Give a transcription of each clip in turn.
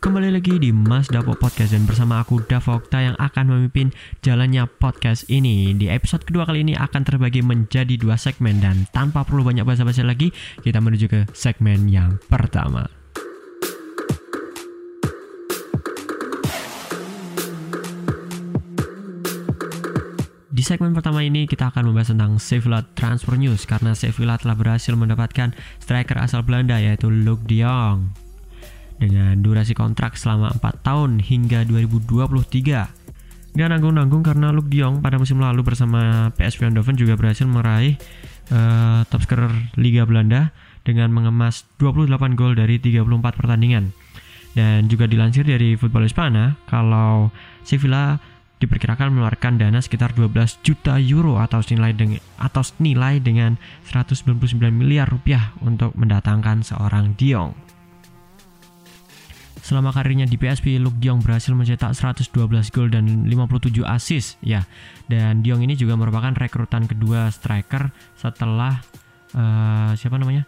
Kembali lagi di Mas Dapo Podcast dan bersama aku Davokta yang akan memimpin jalannya podcast ini. Di episode kedua kali ini akan terbagi menjadi dua segmen dan tanpa perlu banyak basa-basi lagi, kita menuju ke segmen yang pertama. Di segmen pertama ini kita akan membahas tentang Sevilla Transfer News karena Sevilla telah berhasil mendapatkan striker asal Belanda yaitu Luke de Jong dengan durasi kontrak selama 4 tahun hingga 2023. Dan nanggung-nanggung karena Luke de Jong pada musim lalu bersama PSV Eindhoven juga berhasil meraih uh, top scorer Liga Belanda dengan mengemas 28 gol dari 34 pertandingan. Dan juga dilansir dari Football Hispana kalau Sevilla diperkirakan mengeluarkan dana sekitar 12 juta euro atau senilai dengan atau senilai dengan 199 miliar rupiah untuk mendatangkan seorang Diong. Selama karirnya di PSV, Luke Diong berhasil mencetak 112 gol dan 57 assist ya. Dan Diong ini juga merupakan rekrutan kedua striker setelah uh, siapa namanya?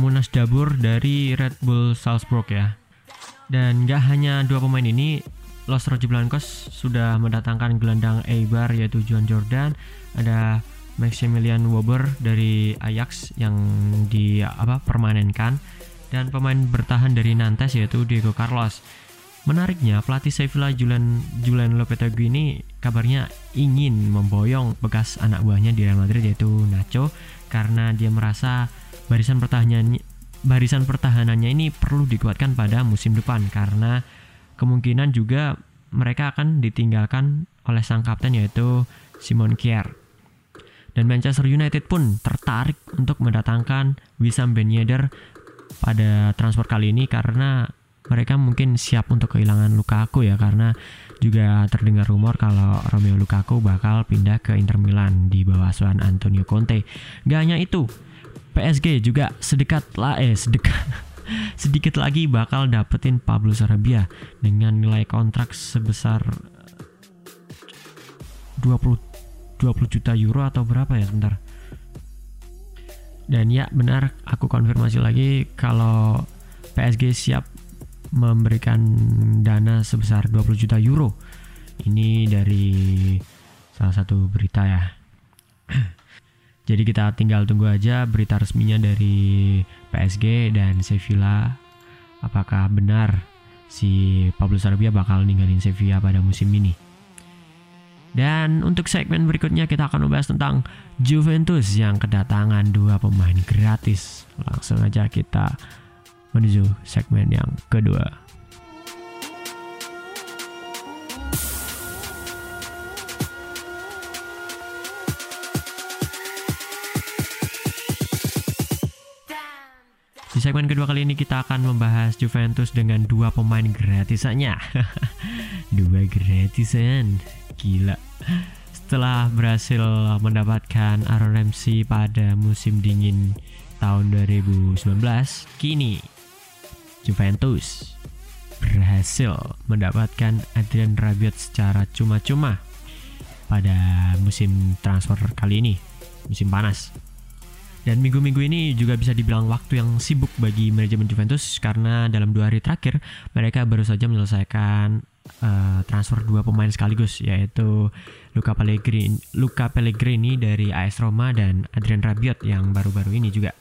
Munas Dabur dari Red Bull Salzburg ya. Dan gak hanya dua pemain ini, Los Roji Blancos sudah mendatangkan gelandang Eibar yaitu John Jordan, ada Maximilian Weber dari Ajax yang di apa permanenkan dan pemain bertahan dari Nantes yaitu Diego Carlos. Menariknya, pelatih Sevilla Julian Julian Lopetegui ini kabarnya ingin memboyong bekas anak buahnya di Real Madrid yaitu Nacho karena dia merasa barisan pertahanannya barisan pertahanannya ini perlu dikuatkan pada musim depan karena kemungkinan juga mereka akan ditinggalkan oleh sang kapten yaitu Simon Kier. Dan Manchester United pun tertarik untuk mendatangkan Wissam Ben Yedder pada transfer kali ini karena mereka mungkin siap untuk kehilangan Lukaku ya karena juga terdengar rumor kalau Romeo Lukaku bakal pindah ke Inter Milan di bawah asuhan Antonio Conte. Gak hanya itu, PSG juga sedekat lah eh sedekat sedikit lagi bakal dapetin Pablo Sarabia dengan nilai kontrak sebesar 20 20 juta euro atau berapa ya sebentar. Dan ya benar aku konfirmasi lagi kalau PSG siap memberikan dana sebesar 20 juta euro. Ini dari salah satu berita ya. Jadi kita tinggal tunggu aja berita resminya dari PSG dan Sevilla. Apakah benar si Pablo Sarabia bakal ninggalin Sevilla pada musim ini? Dan untuk segmen berikutnya kita akan membahas tentang Juventus yang kedatangan dua pemain gratis. Langsung aja kita menuju segmen yang kedua. Di segmen kedua kali ini kita akan membahas Juventus dengan dua pemain gratisannya. dua gratisan, gila. Setelah berhasil mendapatkan Aaron Ramsey pada musim dingin tahun 2019, kini Juventus berhasil mendapatkan Adrian Rabiot secara cuma-cuma pada musim transfer kali ini, musim panas. Dan minggu-minggu ini juga bisa dibilang waktu yang sibuk bagi manajemen Juventus karena dalam dua hari terakhir mereka baru saja menyelesaikan uh, transfer dua pemain sekaligus yaitu Luca Pellegrini, Luca Pellegrini dari AS Roma dan Adrian Rabiot yang baru-baru ini juga.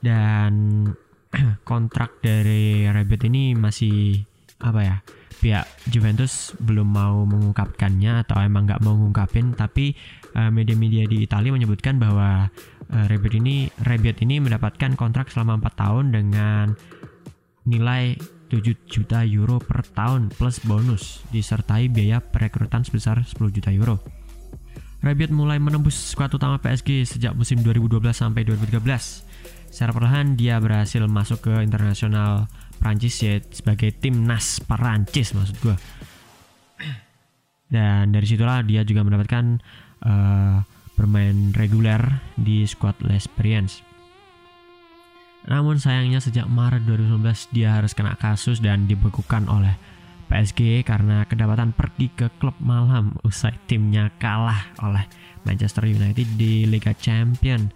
Dan kontrak dari Rabiot ini masih apa ya? Pihak Juventus belum mau mengungkapkannya atau emang nggak mau mengungkapin tapi uh, media-media di Italia menyebutkan bahwa uh, Rabiot ini Rabiot ini mendapatkan kontrak selama 4 tahun dengan nilai 7 juta euro per tahun plus bonus disertai biaya perekrutan sebesar 10 juta euro. Rabiot mulai menembus skuad utama PSG sejak musim 2012 sampai 2013. Secara perlahan dia berhasil masuk ke internasional Prancis ya sebagai timnas Perancis maksud gue. Dan dari situlah dia juga mendapatkan uh, bermain reguler di squad L'Experience. Namun sayangnya sejak Maret 2019 dia harus kena kasus dan dibekukan oleh PSG karena kedapatan pergi ke klub malam usai timnya kalah oleh Manchester United di Liga Champion.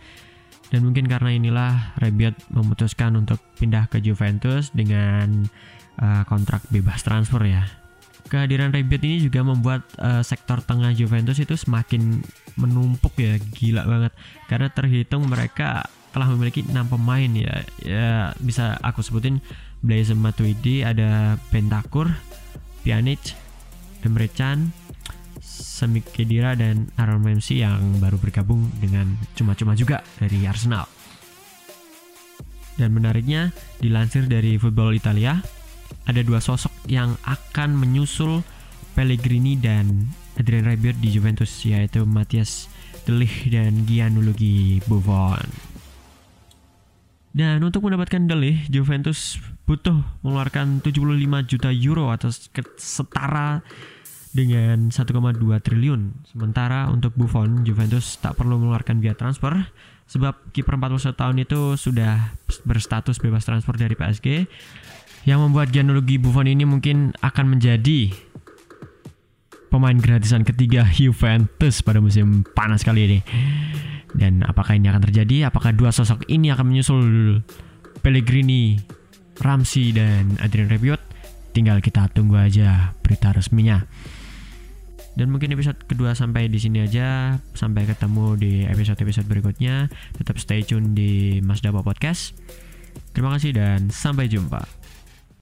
Dan mungkin karena inilah Rabiot memutuskan untuk pindah ke Juventus dengan uh, kontrak bebas transfer ya. Kehadiran Rabiot ini juga membuat uh, sektor tengah Juventus itu semakin menumpuk ya, gila banget. Karena terhitung mereka telah memiliki enam pemain ya. Ya bisa aku sebutin Blaise Matuidi, ada Pentakur, Pjanic, Emre Can, Semik Kedira dan Aaron Ramsey yang baru bergabung dengan cuma-cuma juga dari Arsenal. Dan menariknya, dilansir dari Football Italia, ada dua sosok yang akan menyusul Pellegrini dan Adrian Rabiot di Juventus yaitu Matias Delich dan Gianluigi Buffon. Dan untuk mendapatkan Delich, Juventus butuh mengeluarkan 75 juta euro atau setara dengan 1,2 triliun. Sementara untuk Buffon, Juventus tak perlu mengeluarkan biaya transfer sebab kiper 41 tahun itu sudah berstatus bebas transfer dari PSG yang membuat Gianluigi Buffon ini mungkin akan menjadi pemain gratisan ketiga Juventus pada musim panas kali ini. Dan apakah ini akan terjadi? Apakah dua sosok ini akan menyusul Pellegrini, Ramsey dan Adrian Rabiot? Tinggal kita tunggu aja berita resminya. Dan mungkin episode kedua sampai di sini aja. Sampai ketemu di episode-episode berikutnya. Tetap stay tune di Mas Daba Podcast. Terima kasih dan sampai jumpa.